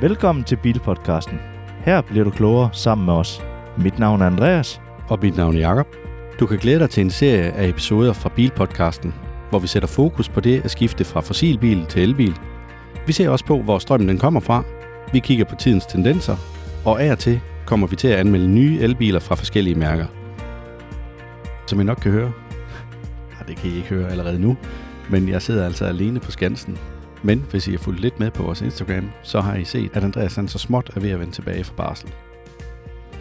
Velkommen til Bilpodcasten. Her bliver du klogere sammen med os. Mit navn er Andreas. Og mit navn er Jakob. Du kan glæde dig til en serie af episoder fra Bilpodcasten, hvor vi sætter fokus på det at skifte fra fossilbil til elbil. Vi ser også på, hvor strømmen den kommer fra. Vi kigger på tidens tendenser, og af og til kommer vi til at anmelde nye elbiler fra forskellige mærker. Som I nok kan høre, ah, det kan I ikke høre allerede nu, men jeg sidder altså alene på Skansen. Men hvis I har fulgt lidt med på vores Instagram, så har I set, at Andreas han så småt er ved at vende tilbage fra barsel.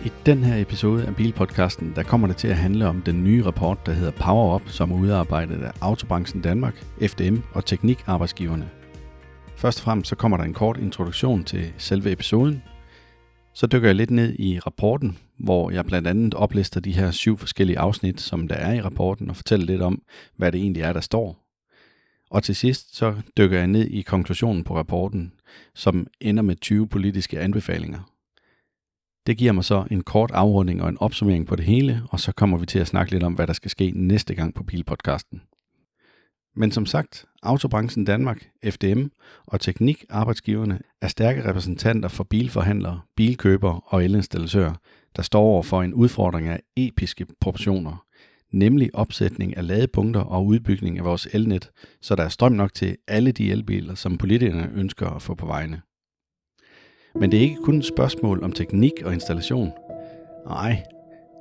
I den her episode af Bilpodcasten, der kommer det til at handle om den nye rapport, der hedder Power Up, som er udarbejdet af Autobranchen Danmark, FDM og Teknikarbejdsgiverne. Først og fremmest så kommer der en kort introduktion til selve episoden. Så dykker jeg lidt ned i rapporten, hvor jeg blandt andet oplister de her syv forskellige afsnit, som der er i rapporten, og fortæller lidt om, hvad det egentlig er, der står. Og til sidst så dykker jeg ned i konklusionen på rapporten, som ender med 20 politiske anbefalinger. Det giver mig så en kort afrunding og en opsummering på det hele, og så kommer vi til at snakke lidt om, hvad der skal ske næste gang på Bilpodcasten. Men som sagt, Autobranchen Danmark, FDM og teknikarbejdsgiverne er stærke repræsentanter for bilforhandlere, bilkøbere og elinstallatører, der står over for en udfordring af episke proportioner, nemlig opsætning af ladepunkter og udbygning af vores elnet, så der er strøm nok til alle de elbiler, som politikerne ønsker at få på vejene. Men det er ikke kun et spørgsmål om teknik og installation. Nej,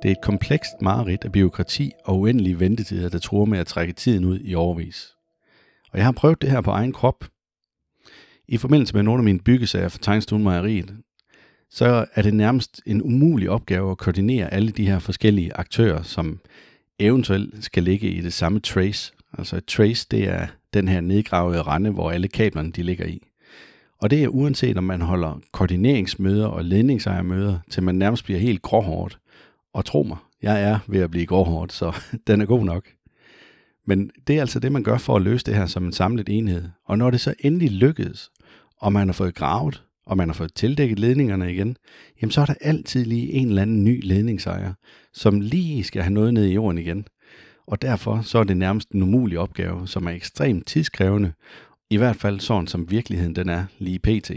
det er et komplekst mareridt af byråkrati og uendelige ventetider, der tror med at trække tiden ud i overvis. Og jeg har prøvet det her på egen krop. I forbindelse med nogle af mine byggesager for Tegnstuen Mejeriet, så er det nærmest en umulig opgave at koordinere alle de her forskellige aktører, som eventuelt skal ligge i det samme trace. Altså et trace, det er den her nedgravede rende, hvor alle kablerne de ligger i. Og det er uanset om man holder koordineringsmøder og ledningsejermøder, til man nærmest bliver helt gråhårdt. Og tro mig, jeg er ved at blive gråhårdt, så den er god nok. Men det er altså det, man gør for at løse det her som en samlet enhed. Og når det så endelig lykkedes, og man har fået gravet, og man har fået tildækket ledningerne igen, jamen så er der altid lige en eller anden ny ledningsejer, som lige skal have noget ned i jorden igen. Og derfor så er det nærmest en umulig opgave, som er ekstremt tidskrævende, i hvert fald sådan som virkeligheden den er lige pt.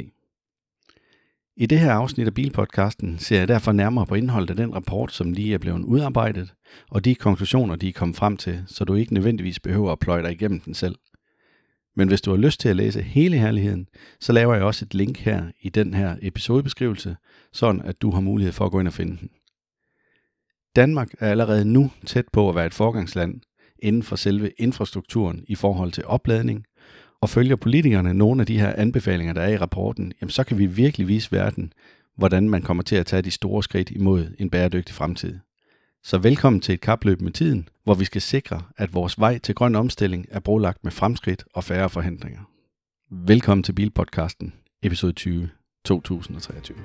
I det her afsnit af Bilpodcasten ser jeg derfor nærmere på indholdet af den rapport, som lige er blevet udarbejdet, og de konklusioner, de er kommet frem til, så du ikke nødvendigvis behøver at pløje dig igennem den selv. Men hvis du har lyst til at læse hele herligheden, så laver jeg også et link her i den her episodebeskrivelse, sådan at du har mulighed for at gå ind og finde den. Danmark er allerede nu tæt på at være et forgangsland inden for selve infrastrukturen i forhold til opladning, og følger politikerne nogle af de her anbefalinger, der er i rapporten, jamen så kan vi virkelig vise verden, hvordan man kommer til at tage de store skridt imod en bæredygtig fremtid. Så velkommen til et kapløb med tiden, hvor vi skal sikre, at vores vej til grøn omstilling er brolagt med fremskridt og færre forhindringer. Velkommen til Bilpodcasten, episode 20, 2023.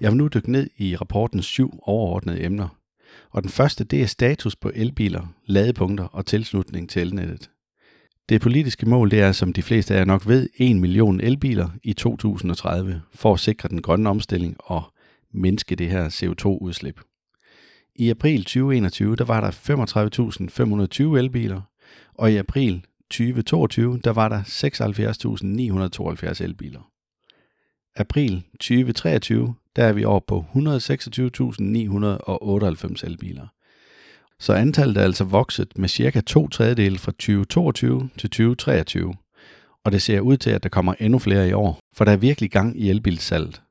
Jeg vil nu dykke ned i rapportens syv overordnede emner, og den første det er status på elbiler, ladepunkter og tilslutning til elnettet. Det politiske mål det er, som de fleste af jer nok ved, 1 million elbiler i 2030 for at sikre den grønne omstilling og mindske det her CO2-udslip. I april 2021 der var der 35.520 elbiler, og i april 2022 der var der 76.972 elbiler. April 2023 der er vi over på 126.998 elbiler. Så antallet er altså vokset med cirka to tredjedele fra 2022 til 2023. Og det ser ud til, at der kommer endnu flere i år, for der er virkelig gang i elbilsalget.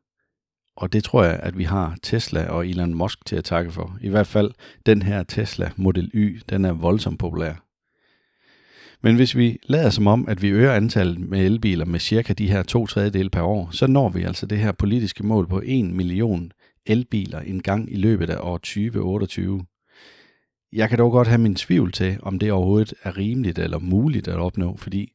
Og det tror jeg, at vi har Tesla og Elon Musk til at takke for. I hvert fald den her Tesla Model Y, den er voldsomt populær. Men hvis vi lader som om, at vi øger antallet med elbiler med cirka de her to tredjedele per år, så når vi altså det her politiske mål på 1 million elbiler en gang i løbet af år 2028. Jeg kan dog godt have min tvivl til, om det overhovedet er rimeligt eller muligt at opnå, fordi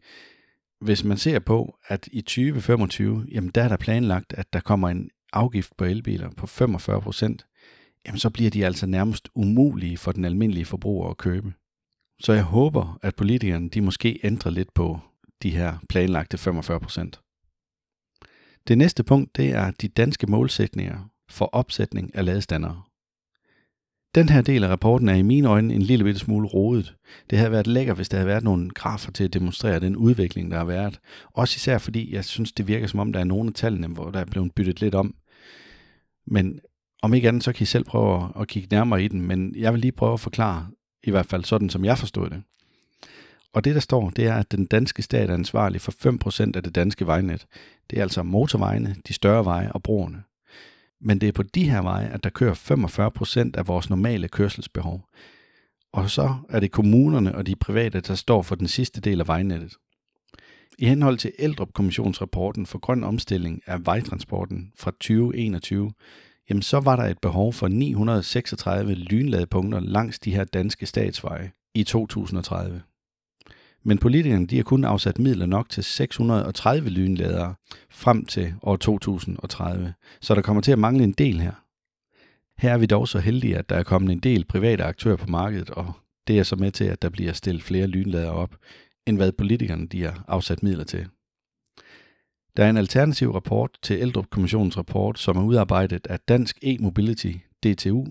hvis man ser på, at i 2025, jamen der er der planlagt, at der kommer en afgift på elbiler på 45 procent, jamen så bliver de altså nærmest umulige for den almindelige forbruger at købe. Så jeg håber, at politikerne de måske ændrer lidt på de her planlagte 45 procent. Det næste punkt det er de danske målsætninger for opsætning af ladestandere. Den her del af rapporten er i mine øjne en lille bitte smule rodet. Det havde været lækkert, hvis der havde været nogle grafer til at demonstrere den udvikling, der har været. Også især fordi, jeg synes, det virker som om, der er nogle af tallene, hvor der er blevet byttet lidt om. Men om ikke andet, så kan I selv prøve at kigge nærmere i den, men jeg vil lige prøve at forklare, i hvert fald sådan, som jeg forstod det. Og det, der står, det er, at den danske stat er ansvarlig for 5% af det danske vejnet. Det er altså motorvejene, de større veje og broerne. Men det er på de her veje, at der kører 45% af vores normale kørselsbehov. Og så er det kommunerne og de private, der står for den sidste del af vejnettet. I henhold til Eldrup-kommissionsrapporten for grøn omstilling af vejtransporten fra 2021, jamen så var der et behov for 936 lynladepunkter langs de her danske statsveje i 2030. Men politikerne de har kun afsat midler nok til 630 lynladere frem til år 2030, så der kommer til at mangle en del her. Her er vi dog så heldige, at der er kommet en del private aktører på markedet, og det er så med til, at der bliver stillet flere lynladere op, end hvad politikerne de har afsat midler til. Der er en alternativ rapport til Eldrup-kommissionens rapport, som er udarbejdet af Dansk E-Mobility, DTU,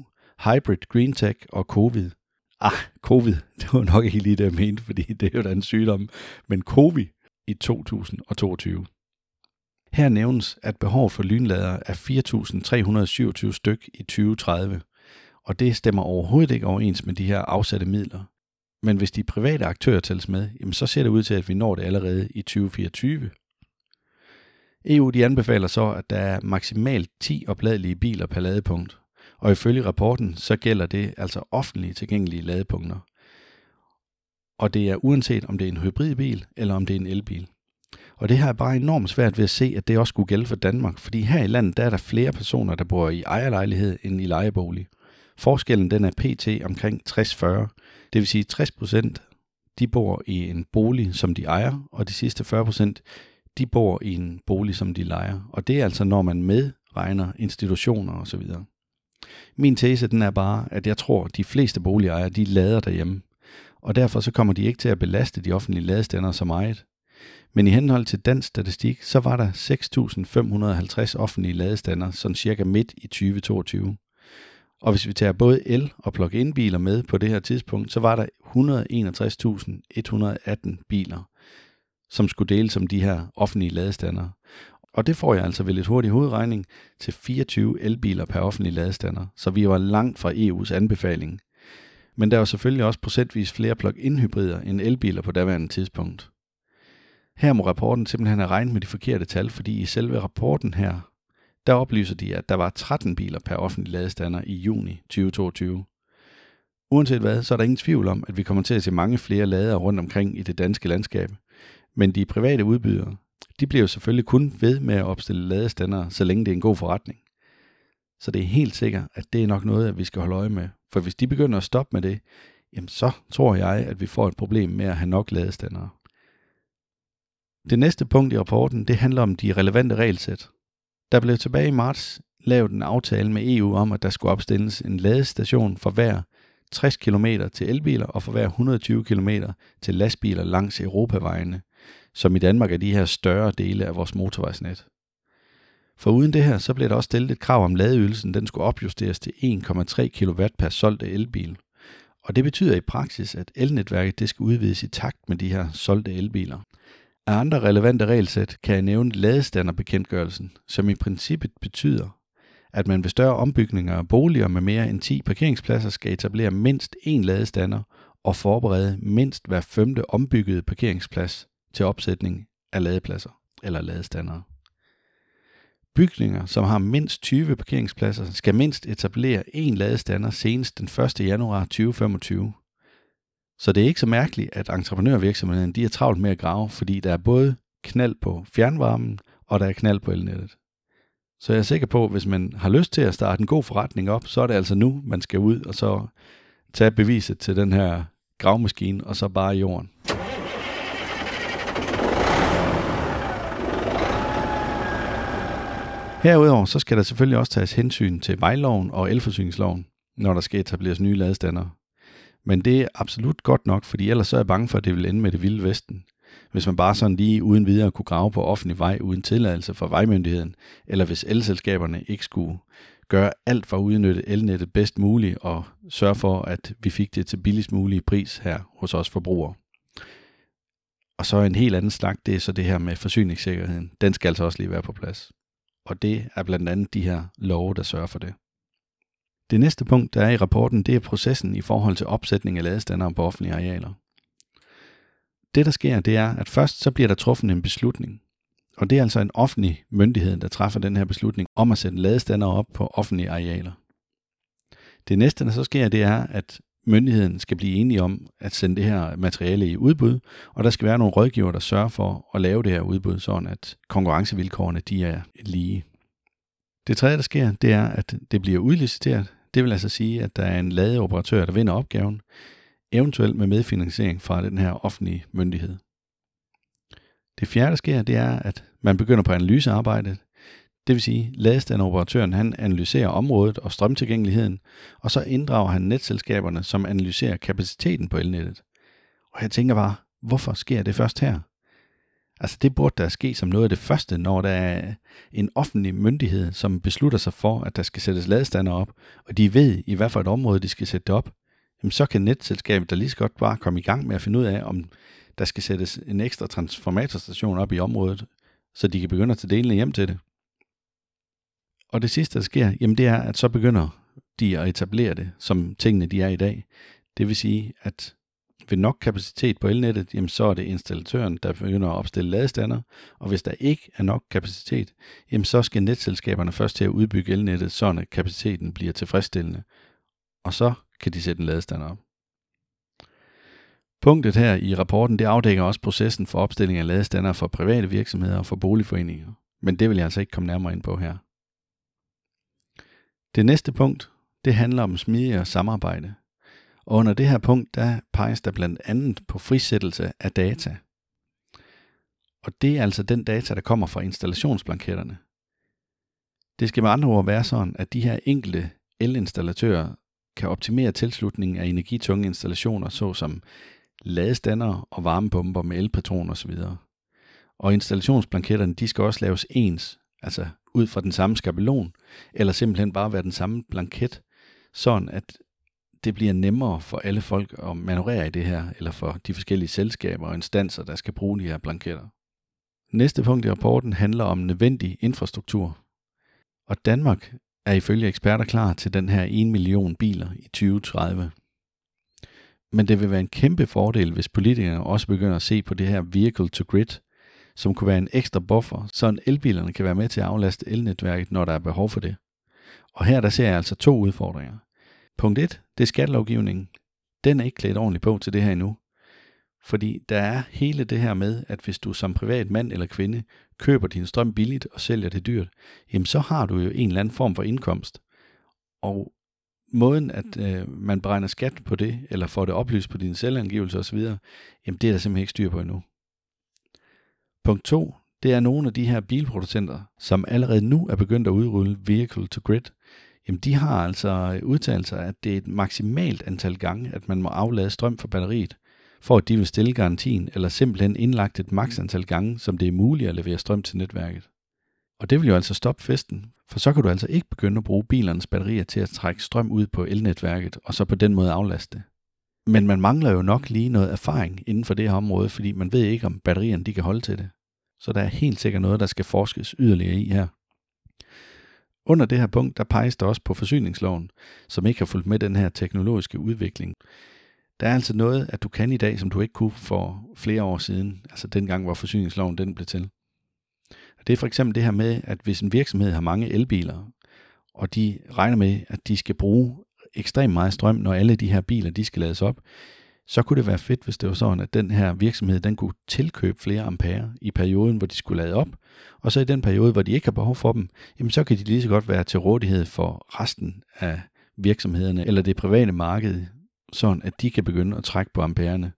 Hybrid Green Tech og Covid, ah, covid, det var nok ikke lige det, jeg mente, fordi det er jo da en sygdom, men covid i 2022. Her nævnes, at behov for lynlader er 4.327 styk i 2030, og det stemmer overhovedet ikke overens med de her afsatte midler. Men hvis de private aktører tælles med, jamen så ser det ud til, at vi når det allerede i 2024. EU de anbefaler så, at der er maksimalt 10 opladelige biler per ladepunkt, og ifølge rapporten, så gælder det altså offentlige tilgængelige ladepunkter. Og det er uanset om det er en hybridbil eller om det er en elbil. Og det her er bare enormt svært ved at se, at det også skulle gælde for Danmark, fordi her i landet der er der flere personer, der bor i ejerlejlighed end i lejebolig. Forskellen den er pt. omkring 60-40. Det vil sige 60 procent de bor i en bolig, som de ejer, og de sidste 40 procent de bor i en bolig, som de lejer. Og det er altså, når man medregner institutioner osv. Min tese den er bare, at jeg tror, at de fleste boligejere de lader derhjemme, og derfor så kommer de ikke til at belaste de offentlige ladestander så meget. Men i henhold til dansk statistik, så var der 6.550 offentlige ladestander, sådan cirka midt i 2022. Og hvis vi tager både el- og plug-in biler med på det her tidspunkt, så var der 161.118 biler, som skulle deles som de her offentlige ladestander. Og det får jeg altså ved lidt hurtig hovedregning til 24 elbiler per offentlig ladestander, så vi var langt fra EU's anbefaling. Men der var selvfølgelig også procentvis flere plug-in hybrider end elbiler på daværende tidspunkt. Her må rapporten simpelthen have regnet med de forkerte tal, fordi i selve rapporten her, der oplyser de, at der var 13 biler per offentlig ladestander i juni 2022. Uanset hvad, så er der ingen tvivl om, at vi kommer til at se mange flere lader rundt omkring i det danske landskab. Men de private udbydere, de bliver jo selvfølgelig kun ved med at opstille ladestander, så længe det er en god forretning. Så det er helt sikkert, at det er nok noget, at vi skal holde øje med. For hvis de begynder at stoppe med det, jamen så tror jeg, at vi får et problem med at have nok ladestander. Det næste punkt i rapporten, det handler om de relevante regelsæt. Der blev tilbage i marts lavet en aftale med EU om, at der skulle opstilles en ladestation for hver 60 km til elbiler og for hver 120 km til lastbiler langs Europavejene som i Danmark er de her større dele af vores motorvejsnet. For uden det her, så bliver der også stillet et krav om ladeydelsen, den skulle opjusteres til 1,3 kW per solgte elbil. Og det betyder i praksis, at elnetværket det skal udvides i takt med de her solgte elbiler. Af andre relevante regelsæt kan jeg nævne ladestanderbekendtgørelsen, som i princippet betyder, at man ved større ombygninger af boliger med mere end 10 parkeringspladser skal etablere mindst én ladestander og forberede mindst hver femte ombyggede parkeringsplads til opsætning af ladepladser eller ladestandere. Bygninger, som har mindst 20 parkeringspladser, skal mindst etablere en ladestander senest den 1. januar 2025. Så det er ikke så mærkeligt, at entreprenørvirksomheden de er travlt med at grave, fordi der er både knald på fjernvarmen, og der er knald på elnettet. Så jeg er sikker på, at hvis man har lyst til at starte en god forretning op, så er det altså nu, man skal ud og så tage beviset til den her gravmaskine, og så bare jorden. Herudover så skal der selvfølgelig også tages hensyn til vejloven og elforsyningsloven, når der skal etableres nye ladestander. Men det er absolut godt nok, fordi ellers så er jeg bange for, at det vil ende med det vilde vesten. Hvis man bare sådan lige uden videre kunne grave på offentlig vej uden tilladelse fra vejmyndigheden, eller hvis elselskaberne ikke skulle gøre alt for at udnytte elnettet bedst muligt og sørge for, at vi fik det til billigst mulige pris her hos os forbrugere. Og så en helt anden slag, det er så det her med forsyningssikkerheden. Den skal altså også lige være på plads. Og det er blandt andet de her love, der sørger for det. Det næste punkt, der er i rapporten, det er processen i forhold til opsætning af ladestandere på offentlige arealer. Det, der sker, det er, at først så bliver der truffet en beslutning. Og det er altså en offentlig myndighed, der træffer den her beslutning om at sætte ladestandere op på offentlige arealer. Det næste, der så sker, det er, at myndigheden skal blive enige om at sende det her materiale i udbud, og der skal være nogle rådgiver, der sørger for at lave det her udbud, sådan at konkurrencevilkårene de er lige. Det tredje, der sker, det er, at det bliver udliciteret. Det vil altså sige, at der er en ladeoperatør, der vinder opgaven, eventuelt med medfinansiering fra den her offentlige myndighed. Det fjerde, der sker, det er, at man begynder på analysearbejdet. Det vil sige, ladestandoperatøren han analyserer området og strømtilgængeligheden, og så inddrager han netselskaberne, som analyserer kapaciteten på elnettet. Og jeg tænker bare, hvorfor sker det først her? Altså det burde der ske som noget af det første, når der er en offentlig myndighed, som beslutter sig for, at der skal sættes ladestander op, og de ved i hvad for et område, de skal sætte det op, jamen så kan netselskabet der lige så godt bare komme i gang med at finde ud af, om der skal sættes en ekstra transformatorstation op i området, så de kan begynde at tage delene hjem til det. Og det sidste, der sker, jamen det er, at så begynder de at etablere det, som tingene de er i dag. Det vil sige, at ved nok kapacitet på elnettet, jamen så er det installatøren, der begynder at opstille ladestander, og hvis der ikke er nok kapacitet, jamen så skal netselskaberne først til at udbygge elnettet, så kapaciteten bliver tilfredsstillende. Og så kan de sætte en ladestander op. Punktet her i rapporten, det afdækker også processen for opstilling af ladestander for private virksomheder og for boligforeninger. Men det vil jeg altså ikke komme nærmere ind på her. Det næste punkt, det handler om smidigere samarbejde. Og under det her punkt, der peges der blandt andet på frisættelse af data. Og det er altså den data, der kommer fra installationsblanketterne. Det skal med andre ord være sådan, at de her enkelte elinstallatører kan optimere tilslutningen af energitunge installationer, såsom ladestander og varmepumper med elpatroner osv. Og installationsblanketterne, de skal også laves ens, altså ud fra den samme skabelon, eller simpelthen bare være den samme blanket, sådan at det bliver nemmere for alle folk at manøvrere i det her, eller for de forskellige selskaber og instanser, der skal bruge de her blanketter. Næste punkt i rapporten handler om nødvendig infrastruktur. Og Danmark er ifølge eksperter klar til den her 1 million biler i 2030. Men det vil være en kæmpe fordel, hvis politikerne også begynder at se på det her vehicle to grid, som kunne være en ekstra buffer, så elbilerne kan være med til at aflaste elnetværket, når der er behov for det. Og her der ser jeg altså to udfordringer. Punkt 1, det er skattelovgivningen. Den er ikke klædt ordentligt på til det her endnu. Fordi der er hele det her med, at hvis du som privat mand eller kvinde køber din strøm billigt og sælger det dyrt, jamen så har du jo en eller anden form for indkomst. Og måden, at øh, man beregner skat på det, eller får det oplyst på dine selvangivelse osv., jamen det er der simpelthen ikke styr på endnu. Punkt 2, det er nogle af de her bilproducenter, som allerede nu er begyndt at udrulle Vehicle to Grid, jamen de har altså udtalt sig, at det er et maksimalt antal gange, at man må aflade strøm fra batteriet, for at de vil stille garantien, eller simpelthen indlagt et maks antal gange, som det er muligt at levere strøm til netværket. Og det vil jo altså stoppe festen, for så kan du altså ikke begynde at bruge bilernes batterier til at trække strøm ud på elnetværket, og så på den måde aflaste. Men man mangler jo nok lige noget erfaring inden for det her område, fordi man ved ikke, om batterierne de kan holde til det. Så der er helt sikkert noget, der skal forskes yderligere i her. Under det her punkt, der peges der også på forsyningsloven, som ikke har fulgt med den her teknologiske udvikling. Der er altså noget, at du kan i dag, som du ikke kunne for flere år siden, altså dengang, hvor forsyningsloven den blev til. Det er for eksempel det her med, at hvis en virksomhed har mange elbiler, og de regner med, at de skal bruge ekstremt meget strøm, når alle de her biler de skal lades op, så kunne det være fedt, hvis det var sådan, at den her virksomhed den kunne tilkøbe flere ampere i perioden, hvor de skulle lade op, og så i den periode, hvor de ikke har behov for dem, jamen så kan de lige så godt være til rådighed for resten af virksomhederne eller det private marked, sådan at de kan begynde at trække på ampererne.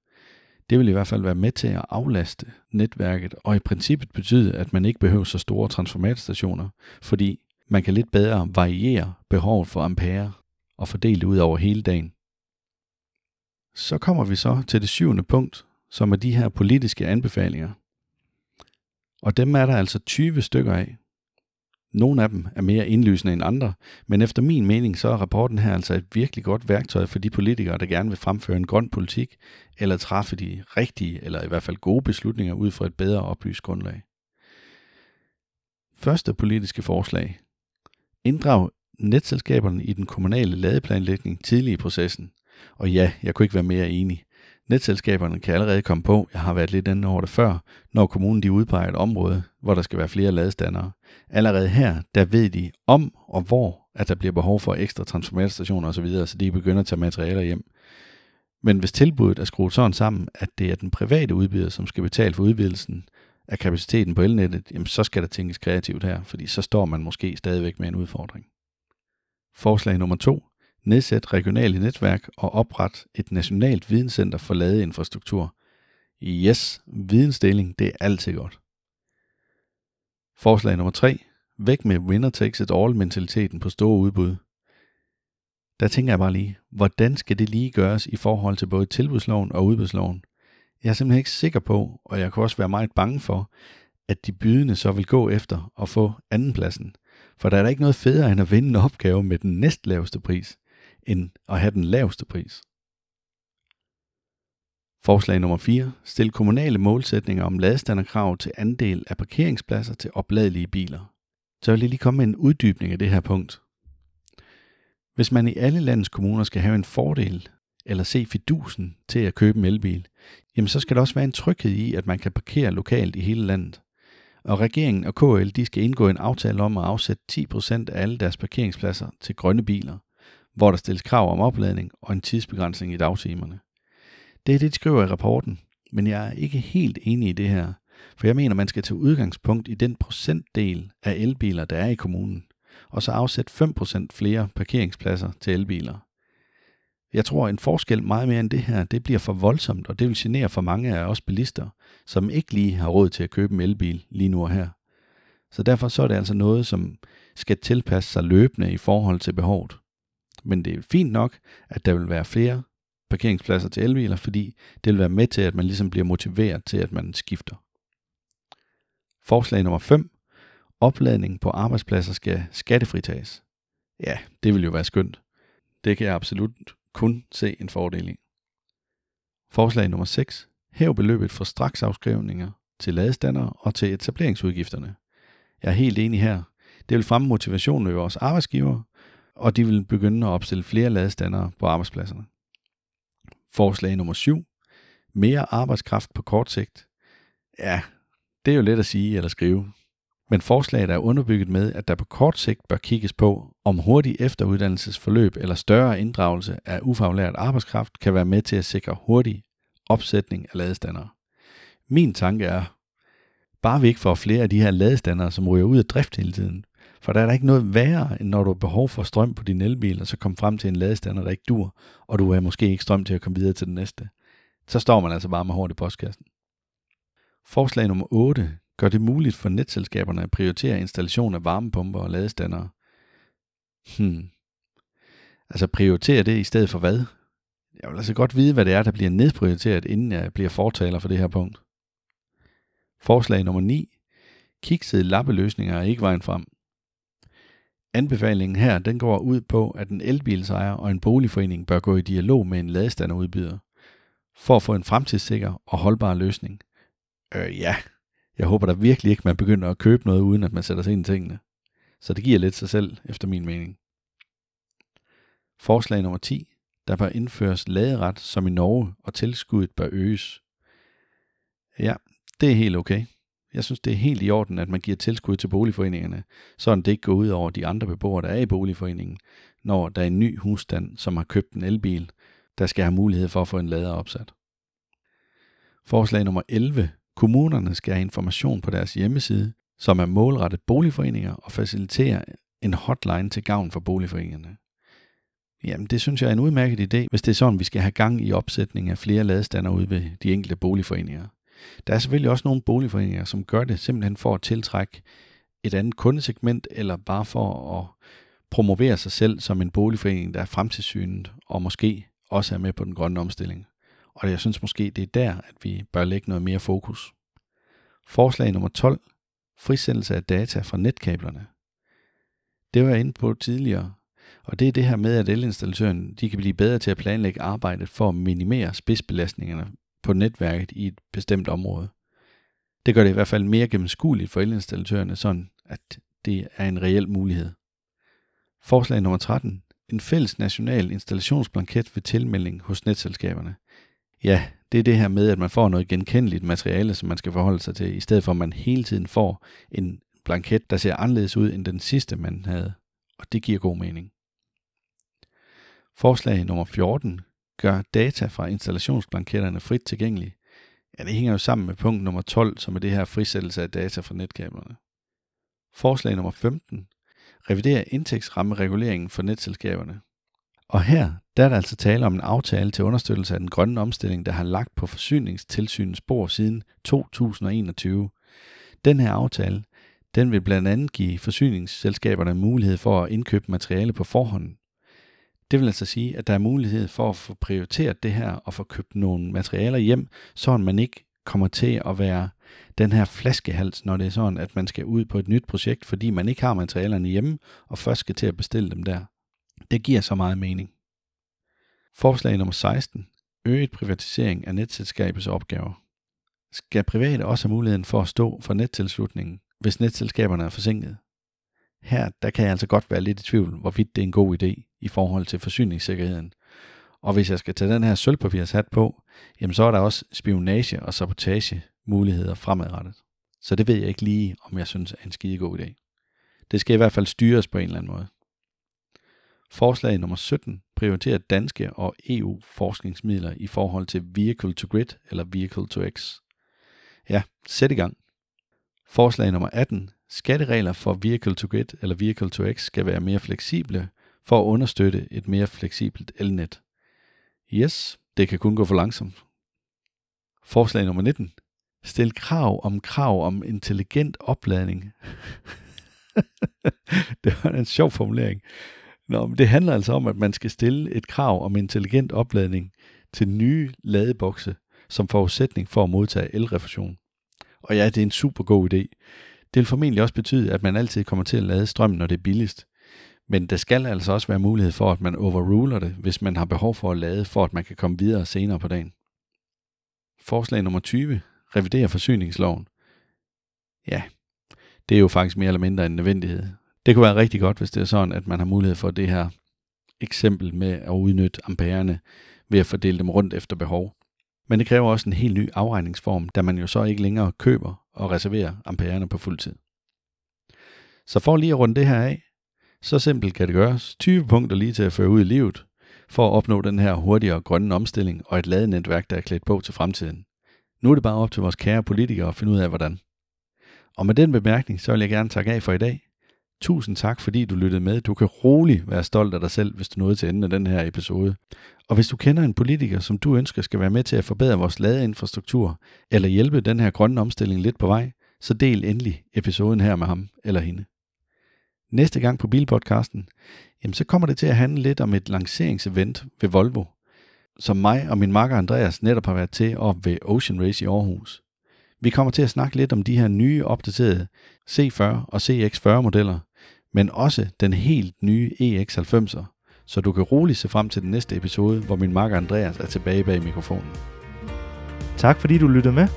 Det vil i hvert fald være med til at aflaste netværket, og i princippet betyde, at man ikke behøver så store transformatorstationer, fordi man kan lidt bedre variere behovet for ampere og fordele det ud over hele dagen. Så kommer vi så til det syvende punkt, som er de her politiske anbefalinger. Og dem er der altså 20 stykker af. Nogle af dem er mere indlysende end andre, men efter min mening så er rapporten her altså et virkelig godt værktøj for de politikere, der gerne vil fremføre en grøn politik, eller træffe de rigtige, eller i hvert fald gode beslutninger ud fra et bedre oplyst grundlag. Første politiske forslag. Inddrag netselskaberne i den kommunale ladeplanlægning tidlig i processen. Og ja, jeg kunne ikke være mere enig. Netselskaberne kan allerede komme på, jeg har været lidt inde over det før, når kommunen de udpeger et område, hvor der skal være flere ladestandere. Allerede her, der ved de om og hvor, at der bliver behov for ekstra transformatorstationer osv., så de begynder at tage materialer hjem. Men hvis tilbuddet er skruet sådan sammen, at det er den private udbyder, som skal betale for udvidelsen af kapaciteten på elnettet, jamen så skal der tænkes kreativt her, fordi så står man måske stadigvæk med en udfordring. Forslag nummer to. Nedsæt regionale netværk og opret et nationalt videnscenter for ladeinfrastruktur. Yes, vidensdeling, det er altid godt. Forslag nummer 3. Væk med winner takes it all mentaliteten på store udbud. Der tænker jeg bare lige, hvordan skal det lige gøres i forhold til både tilbudsloven og udbudsloven? Jeg er simpelthen ikke sikker på, og jeg kan også være meget bange for, at de bydende så vil gå efter at få andenpladsen. For der er da ikke noget federe end at vinde en opgave med den næstlaveste pris, end at have den laveste pris. Forslag nummer 4. Stil kommunale målsætninger om ladestanderkrav til andel af parkeringspladser til opladelige biler. Så vil jeg lige komme med en uddybning af det her punkt. Hvis man i alle landets kommuner skal have en fordel eller se fidusen til at købe en elbil, jamen så skal der også være en tryghed i, at man kan parkere lokalt i hele landet. Og regeringen og KL de skal indgå en aftale om at afsætte 10% af alle deres parkeringspladser til grønne biler, hvor der stilles krav om opladning og en tidsbegrænsning i dagtimerne. Det er det, de skriver i rapporten, men jeg er ikke helt enig i det her, for jeg mener, man skal tage udgangspunkt i den procentdel af elbiler, der er i kommunen, og så afsætte 5% flere parkeringspladser til elbiler. Jeg tror, en forskel meget mere end det her, det bliver for voldsomt, og det vil genere for mange af os bilister, som ikke lige har råd til at købe en elbil lige nu og her. Så derfor så er det altså noget, som skal tilpasse sig løbende i forhold til behovet. Men det er fint nok, at der vil være flere parkeringspladser til elbiler, fordi det vil være med til, at man ligesom bliver motiveret til, at man skifter. Forslag nummer 5. Opladning på arbejdspladser skal skattefritages. Ja, det vil jo være skønt. Det kan jeg absolut kun se en fordel i. Forslag nummer 6. Hæv beløbet for straksafskrivninger til ladestander og til etableringsudgifterne. Jeg er helt enig her. Det vil fremme motivationen ved vores arbejdsgiver, og de vil begynde at opstille flere ladestandere på arbejdspladserne. Forslag nummer 7. Mere arbejdskraft på kort sigt. Ja, det er jo let at sige eller skrive. Men forslaget er underbygget med, at der på kort sigt bør kigges på, om hurtig efteruddannelsesforløb eller større inddragelse af ufaglært arbejdskraft kan være med til at sikre hurtig opsætning af ladestandere. Min tanke er, bare vi ikke får flere af de her ladestandere, som ryger ud af drift hele tiden. For der er der ikke noget værre, end når du har behov for strøm på din elbil, og så kommer frem til en ladestander, der ikke dur, og du har måske ikke strøm til at komme videre til den næste. Så står man altså bare med hårdt i postkassen. Forslag nummer 8 gør det muligt for netselskaberne at prioritere installation af varmepumper og ladestandere. Hmm. Altså prioritere det i stedet for hvad? Jeg vil altså godt vide, hvad det er, der bliver nedprioriteret, inden jeg bliver fortaler for det her punkt. Forslag nummer 9. Kiksede lappeløsninger er ikke vejen frem. Anbefalingen her den går ud på, at en elbilsejer og en boligforening bør gå i dialog med en ladestanderudbyder, for at få en fremtidssikker og holdbar løsning. Øh, ja, jeg håber da virkelig ikke, man begynder at købe noget, uden at man sætter sig ind i tingene. Så det giver lidt sig selv, efter min mening. Forslag nummer 10. Der bør indføres laderet som i Norge, og tilskuddet bør øges. Ja, det er helt okay. Jeg synes, det er helt i orden, at man giver tilskud til boligforeningerne, så det ikke går ud over de andre beboere, der er i boligforeningen, når der er en ny husstand, som har købt en elbil, der skal have mulighed for at få en lader opsat. Forslag nummer 11. Kommunerne skal have information på deres hjemmeside, som er målrettet boligforeninger og faciliterer en hotline til gavn for boligforeningerne. Jamen, det synes jeg er en udmærket idé, hvis det er sådan, vi skal have gang i opsætning af flere ladestander ude ved de enkelte boligforeninger. Der er selvfølgelig også nogle boligforeninger, som gør det simpelthen for at tiltrække et andet kundesegment, eller bare for at promovere sig selv som en boligforening, der er fremtidssynet, og måske også er med på den grønne omstilling. Og jeg synes måske, det er der, at vi bør lægge noget mere fokus. Forslag nummer 12. Frisættelse af data fra netkablerne. Det var jeg inde på tidligere, og det er det her med, at elinstallatøren de kan blive bedre til at planlægge arbejdet for at minimere spidsbelastningerne på netværket i et bestemt område. Det gør det i hvert fald mere gennemskueligt for elinstallatørerne, sådan at det er en reel mulighed. Forslag nummer 13. En fælles national installationsblanket ved tilmelding hos netselskaberne. Ja, det er det her med, at man får noget genkendeligt materiale, som man skal forholde sig til, i stedet for at man hele tiden får en blanket, der ser anderledes ud end den sidste, man havde. Og det giver god mening. Forslag nummer 14 gør data fra installationsblanketterne frit tilgængelige. Ja, det hænger jo sammen med punkt nummer 12, som er det her frisættelse af data fra netkablerne. Forslag nummer 15 reviderer indtægtsrammereguleringen for netselskaberne. Og her der er der altså tale om en aftale til understøttelse af den grønne omstilling, der har lagt på forsyningstilsynets spor siden 2021. Den her aftale, den vil blandt andet give forsyningsselskaberne mulighed for at indkøbe materiale på forhånd. Det vil altså sige, at der er mulighed for at få prioriteret det her og få købt nogle materialer hjem, så man ikke kommer til at være den her flaskehals, når det er sådan, at man skal ud på et nyt projekt, fordi man ikke har materialerne hjemme, og først skal til at bestille dem der. Det giver så meget mening. Forslag nummer 16. Øget privatisering af netselskabets opgaver. Skal private også have muligheden for at stå for nettilslutningen, hvis netselskaberne er forsinket? Her der kan jeg altså godt være lidt i tvivl, hvorvidt det er en god idé i forhold til forsyningssikkerheden. Og hvis jeg skal tage den her sølvpapirshat på, jamen så er der også spionage og sabotage muligheder fremadrettet. Så det ved jeg ikke lige, om jeg synes er en skide god idé. Det skal i hvert fald styres på en eller anden måde. Forslag nummer 17 prioriterer danske og EU-forskningsmidler i forhold til Vehicle to Grid eller Vehicle to X. Ja, sæt i gang. Forslag nummer 18. Skatteregler for Vehicle to Grid eller Vehicle to X skal være mere fleksible for at understøtte et mere fleksibelt elnet. Yes, det kan kun gå for langsomt. Forslag nummer 19. Stil krav om krav om intelligent opladning. det var en sjov formulering. Nå, men det handler altså om, at man skal stille et krav om intelligent opladning til nye ladebokse som forudsætning for at modtage elrefusion. Og ja, det er en super god idé. Det vil formentlig også betyde, at man altid kommer til at lade strøm, når det er billigst. Men der skal altså også være mulighed for, at man overruler det, hvis man har behov for at lade, for at man kan komme videre senere på dagen. Forslag nummer 20. Revidere forsyningsloven. Ja, det er jo faktisk mere eller mindre en nødvendighed. Det kunne være rigtig godt, hvis det er sådan, at man har mulighed for det her eksempel med at udnytte ampererne ved at fordele dem rundt efter behov. Men det kræver også en helt ny afregningsform, da man jo så ikke længere køber og reserverer ampererne på fuld tid. Så for lige at runde det her af, så simpelt kan det gøres. 20 punkter lige til at føre ud i livet, for at opnå den her hurtigere grønne omstilling og et ladenetværk, der er klædt på til fremtiden. Nu er det bare op til vores kære politikere at finde ud af, hvordan. Og med den bemærkning, så vil jeg gerne takke af for i dag. Tusind tak, fordi du lyttede med. Du kan roligt være stolt af dig selv, hvis du nåede til enden af den her episode. Og hvis du kender en politiker, som du ønsker skal være med til at forbedre vores ladeinfrastruktur, eller hjælpe den her grønne omstilling lidt på vej, så del endelig episoden her med ham eller hende. Næste gang på Bilpodcasten, jamen så kommer det til at handle lidt om et lanceringsevent ved Volvo, som mig og min makker Andreas netop har været til op ved Ocean Race i Aarhus. Vi kommer til at snakke lidt om de her nye opdaterede C40 og CX40 modeller, men også den helt nye EX90'er, så du kan roligt se frem til den næste episode, hvor min makker Andreas er tilbage bag mikrofonen. Tak fordi du lyttede med.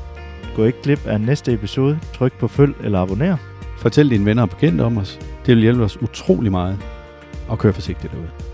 Gå ikke glip af næste episode. Tryk på følg eller abonner. Fortæl dine venner og bekendte om os. Det vil hjælpe os utrolig meget. at køre forsigtigt derude.